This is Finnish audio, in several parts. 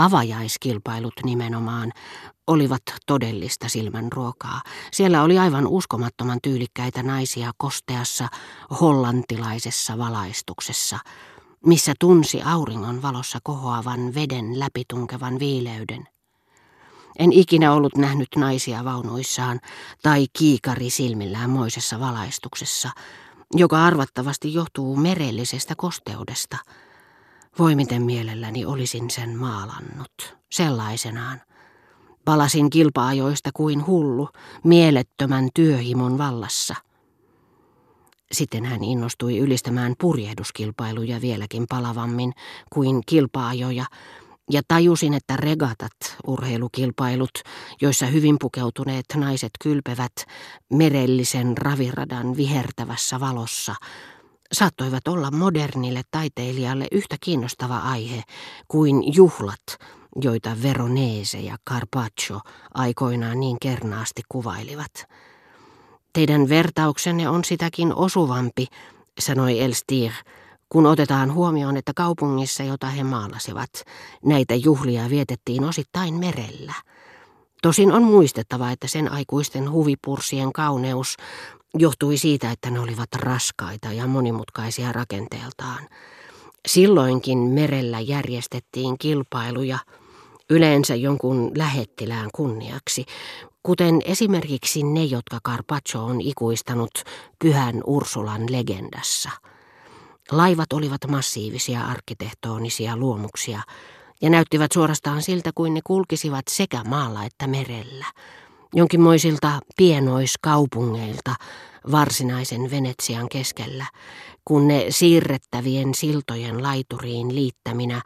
Avajaiskilpailut nimenomaan olivat todellista silmänruokaa. Siellä oli aivan uskomattoman tyylikkäitä naisia kosteassa hollantilaisessa valaistuksessa, missä tunsi auringon valossa kohoavan veden läpitunkevan viileyden. En ikinä ollut nähnyt naisia vaunuissaan tai kiikari silmillään moisessa valaistuksessa, joka arvattavasti johtuu merellisestä kosteudesta. Voi miten mielelläni olisin sen maalannut, sellaisenaan. Palasin kilpaajoista kuin hullu, mielettömän työhimon vallassa. Sitten hän innostui ylistämään purjehduskilpailuja vieläkin palavammin kuin kilpaajoja, ja tajusin, että regatat, urheilukilpailut, joissa hyvin pukeutuneet naiset kylpevät merellisen raviradan vihertävässä valossa, saattoivat olla modernille taiteilijalle yhtä kiinnostava aihe kuin juhlat, joita Veronese ja Carpaccio aikoinaan niin kernaasti kuvailivat. Teidän vertauksenne on sitäkin osuvampi, sanoi Elstir, kun otetaan huomioon, että kaupungissa, jota he maalasivat, näitä juhlia vietettiin osittain merellä. Tosin on muistettava, että sen aikuisten huvipursien kauneus johtui siitä, että ne olivat raskaita ja monimutkaisia rakenteeltaan. Silloinkin merellä järjestettiin kilpailuja, yleensä jonkun lähettilään kunniaksi, kuten esimerkiksi ne, jotka Carpaccio on ikuistanut pyhän Ursulan legendassa – Laivat olivat massiivisia arkkitehtonisia luomuksia ja näyttivät suorastaan siltä kuin ne kulkisivat sekä maalla että merellä. Jonkinmoisilta pienoiskaupungeilta varsinaisen Venetsian keskellä, kun ne siirrettävien siltojen laituriin liittäminä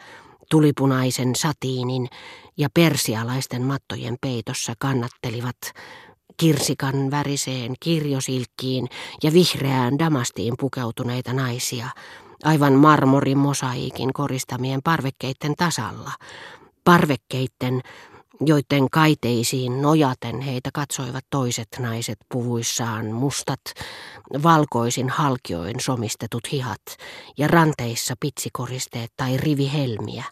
tulipunaisen satiinin ja persialaisten mattojen peitossa kannattelivat kirsikan väriseen kirjosilkkiin ja vihreään damastiin pukeutuneita naisia, aivan marmorimosaiikin koristamien parvekkeitten tasalla. Parvekkeitten, joiden kaiteisiin nojaten heitä katsoivat toiset naiset puvuissaan mustat, valkoisin halkioin somistetut hihat ja ranteissa pitsikoristeet tai rivihelmiä.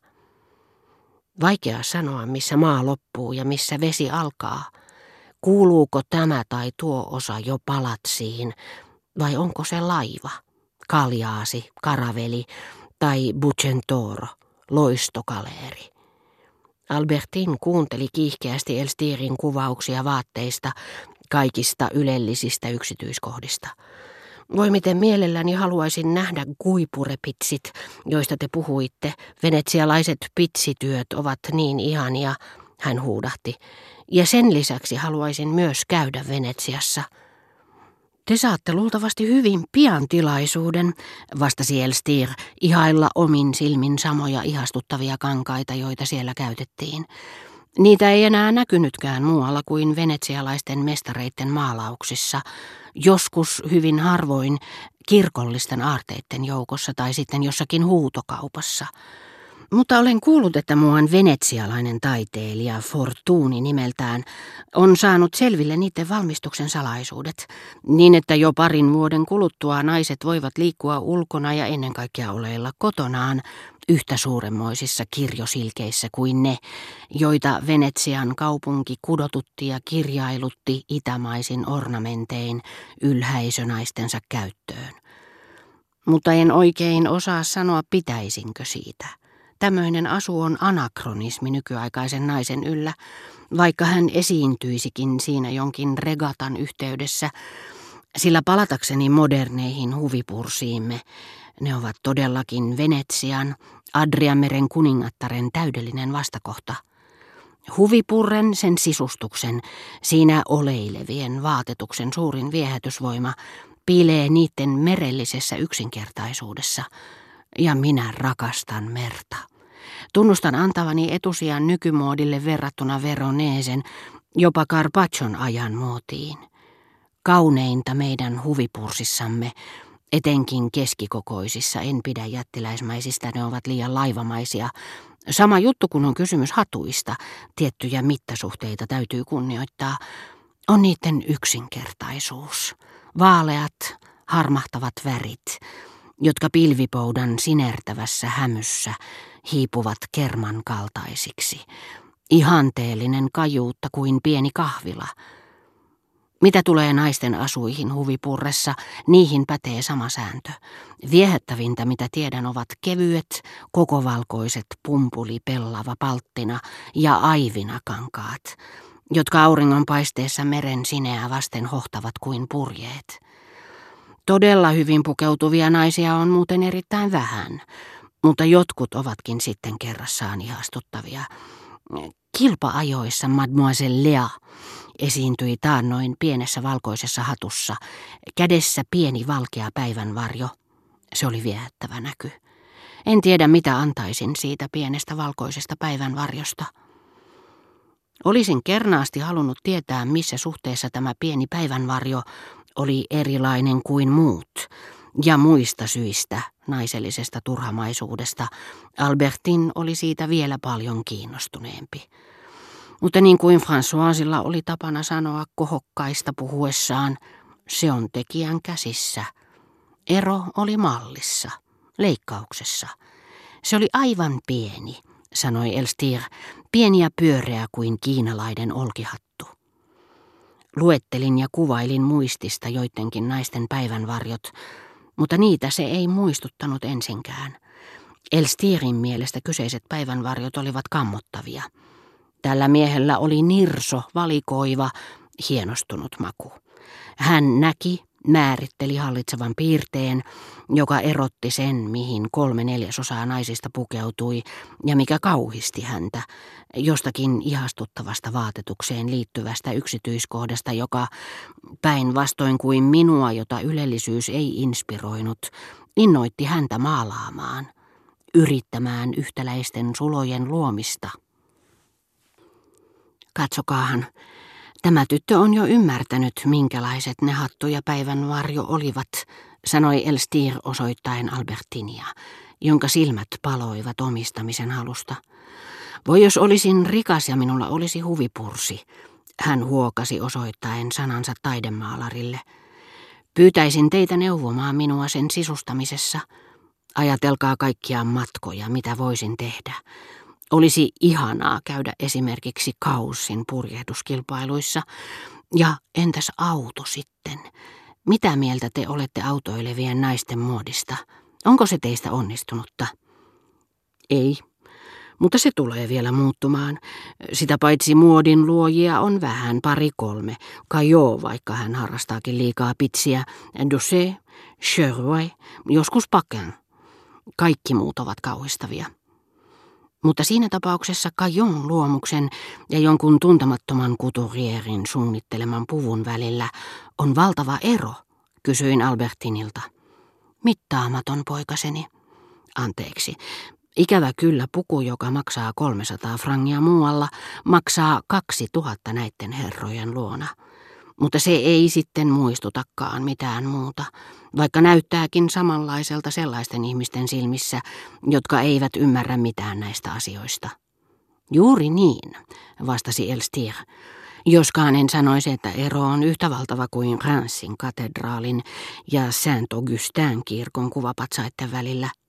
Vaikea sanoa, missä maa loppuu ja missä vesi alkaa – Kuuluuko tämä tai tuo osa jo palatsiin, vai onko se laiva, kaljaasi, karaveli tai bucentoro, loistokaleeri? Albertin kuunteli kiihkeästi Elstirin kuvauksia vaatteista, kaikista ylellisistä yksityiskohdista. Voi miten mielelläni haluaisin nähdä kuipurepitsit, joista te puhuitte. Venetsialaiset pitsityöt ovat niin ihania, hän huudahti. Ja sen lisäksi haluaisin myös käydä Venetsiassa. Te saatte luultavasti hyvin pian tilaisuuden, vastasi Elstir, ihailla omin silmin samoja ihastuttavia kankaita, joita siellä käytettiin. Niitä ei enää näkynytkään muualla kuin venetsialaisten mestareiden maalauksissa, joskus hyvin harvoin kirkollisten aarteiden joukossa tai sitten jossakin huutokaupassa – mutta olen kuullut, että muuan venetsialainen taiteilija Fortuuni nimeltään on saanut selville niiden valmistuksen salaisuudet, niin että jo parin vuoden kuluttua naiset voivat liikkua ulkona ja ennen kaikkea oleilla kotonaan yhtä suuremmoisissa kirjosilkeissä kuin ne, joita Venetsian kaupunki kudotutti ja kirjailutti itämaisin ornamentein ylhäisönaistensa käyttöön. Mutta en oikein osaa sanoa, pitäisinkö siitä. Tämmöinen asu on anakronismi nykyaikaisen naisen yllä, vaikka hän esiintyisikin siinä jonkin regatan yhteydessä, sillä palatakseni moderneihin huvipursiimme, ne ovat todellakin Venetsian, Adriameren kuningattaren täydellinen vastakohta. Huvipurren sen sisustuksen, siinä oleilevien vaatetuksen suurin viehätysvoima piilee niiden merellisessä yksinkertaisuudessa, ja minä rakastan merta. Tunnustan antavani etusijan nykymuodille verrattuna Veroneesen, jopa Carpaccion ajan muotiin. Kauneinta meidän huvipursissamme, etenkin keskikokoisissa, en pidä jättiläismäisistä, ne ovat liian laivamaisia. Sama juttu kun on kysymys hatuista, tiettyjä mittasuhteita täytyy kunnioittaa, on niiden yksinkertaisuus. Vaaleat, harmahtavat värit, jotka pilvipoudan sinertävässä hämyssä hiipuvat kerman kaltaisiksi. Ihanteellinen kajuutta kuin pieni kahvila. Mitä tulee naisten asuihin huvipurressa, niihin pätee sama sääntö. Viehättävintä, mitä tiedän, ovat kevyet, kokovalkoiset pumpuli pellava palttina ja aivina kankaat, jotka auringonpaisteessa meren sineää vasten hohtavat kuin purjeet. Todella hyvin pukeutuvia naisia on muuten erittäin vähän, mutta jotkut ovatkin sitten kerrassaan ihastuttavia. Kilpa-ajoissa Mademoiselle Lea esiintyi taannoin pienessä valkoisessa hatussa, kädessä pieni valkea päivänvarjo. Se oli viehättävä näky. En tiedä, mitä antaisin siitä pienestä valkoisesta päivänvarjosta. Olisin kernaasti halunnut tietää, missä suhteessa tämä pieni päivänvarjo oli erilainen kuin muut, ja muista syistä, naisellisesta turhamaisuudesta, Albertin oli siitä vielä paljon kiinnostuneempi. Mutta niin kuin Françoisilla oli tapana sanoa kohokkaista puhuessaan, se on tekijän käsissä. Ero oli mallissa, leikkauksessa. Se oli aivan pieni, sanoi Elstir, pieni ja pyöreä kuin kiinalainen olkihattu. Luettelin ja kuvailin muistista joidenkin naisten päivänvarjot, mutta niitä se ei muistuttanut ensinkään. Elstirin mielestä kyseiset päivänvarjot olivat kammottavia. Tällä miehellä oli nirso, valikoiva, hienostunut maku. Hän näki, määritteli hallitsevan piirteen, joka erotti sen, mihin kolme neljäsosaa naisista pukeutui ja mikä kauhisti häntä, jostakin ihastuttavasta vaatetukseen liittyvästä yksityiskohdasta, joka päinvastoin kuin minua, jota ylellisyys ei inspiroinut, innoitti häntä maalaamaan, yrittämään yhtäläisten sulojen luomista. Katsokaahan, Tämä tyttö on jo ymmärtänyt, minkälaiset ne hattu ja päivän varjo olivat, sanoi Elstir osoittaen Albertinia, jonka silmät paloivat omistamisen halusta. Voi jos olisin rikas ja minulla olisi huvipursi, hän huokasi osoittaen sanansa taidemaalarille. Pyytäisin teitä neuvomaan minua sen sisustamisessa. Ajatelkaa kaikkia matkoja, mitä voisin tehdä. Olisi ihanaa käydä esimerkiksi Kaussin purjehduskilpailuissa. Ja entäs auto sitten? Mitä mieltä te olette autoilevien naisten muodista? Onko se teistä onnistunutta? Ei, mutta se tulee vielä muuttumaan. Sitä paitsi muodin luojia on vähän pari kolme. Kajo, vaikka hän harrastaakin liikaa pitsiä. Dosé, Sherway, joskus Paquin. Kaikki muut ovat kauhistavia. Mutta siinä tapauksessa Kajon luomuksen ja jonkun tuntemattoman kuturierin suunnitteleman puvun välillä on valtava ero, kysyin Albertinilta. Mittaamaton poikaseni. Anteeksi. Ikävä kyllä puku, joka maksaa 300 frangia muualla, maksaa 2000 näiden herrojen luona mutta se ei sitten muistutakaan mitään muuta, vaikka näyttääkin samanlaiselta sellaisten ihmisten silmissä, jotka eivät ymmärrä mitään näistä asioista. Juuri niin, vastasi Elstir. Joskaan en sanoisi, että ero on yhtä valtava kuin Reims katedraalin ja Saint-Augustin kirkon kuvapatsaiden välillä –